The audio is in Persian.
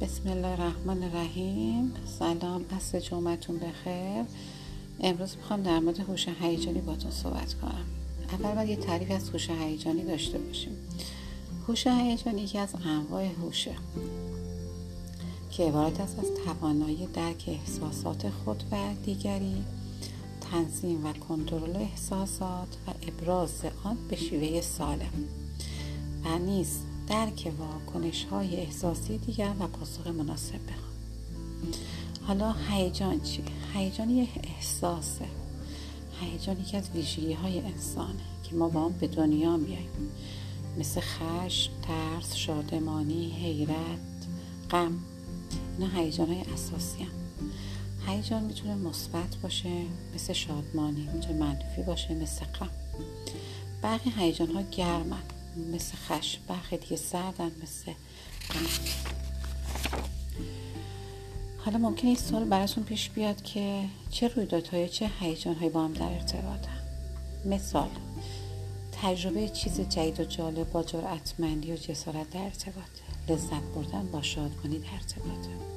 بسم الله الرحمن الرحیم. سلام اصل جمعتون بخیر. امروز می‌خوام در مورد هوش هیجانی باتون صحبت کنم. اول باید یه تعریف از هوش هیجانی داشته باشیم. هوش هیجانی یکی از انواع هوشه که عبارت است از توانایی درک احساسات خود و دیگری تنظیم و کنترل احساسات و ابراز آن به شیوه سالم و نیز درک واکنش های احساسی دیگر و پاسخ مناسب به حالا هیجان چی؟ هیجان یه احساسه. هیجان یکی از ویژگی های انسانه که ما با آن به دنیا میاییم. مثل خشم، ترس، شادمانی، حیرت، غم. اینا هیجان های اساسی هم. هیجان می‌تونه مثبت باشه مثل شادمانی می‌تونه منفی باشه مثل غم. برخی هیجان ها گرمن. مثل خشم برخی دیگه سردن مثل حالا ممکنه این سوال براتون پیش بیاد که چه رویدادهای چه هیجانهایی با هم در ارتباطن. مثال تجربه چیز جدید و جالب با جرأتمندی و جسارت در ارتباطه لذت بردن با شادمانی در ارتباطه.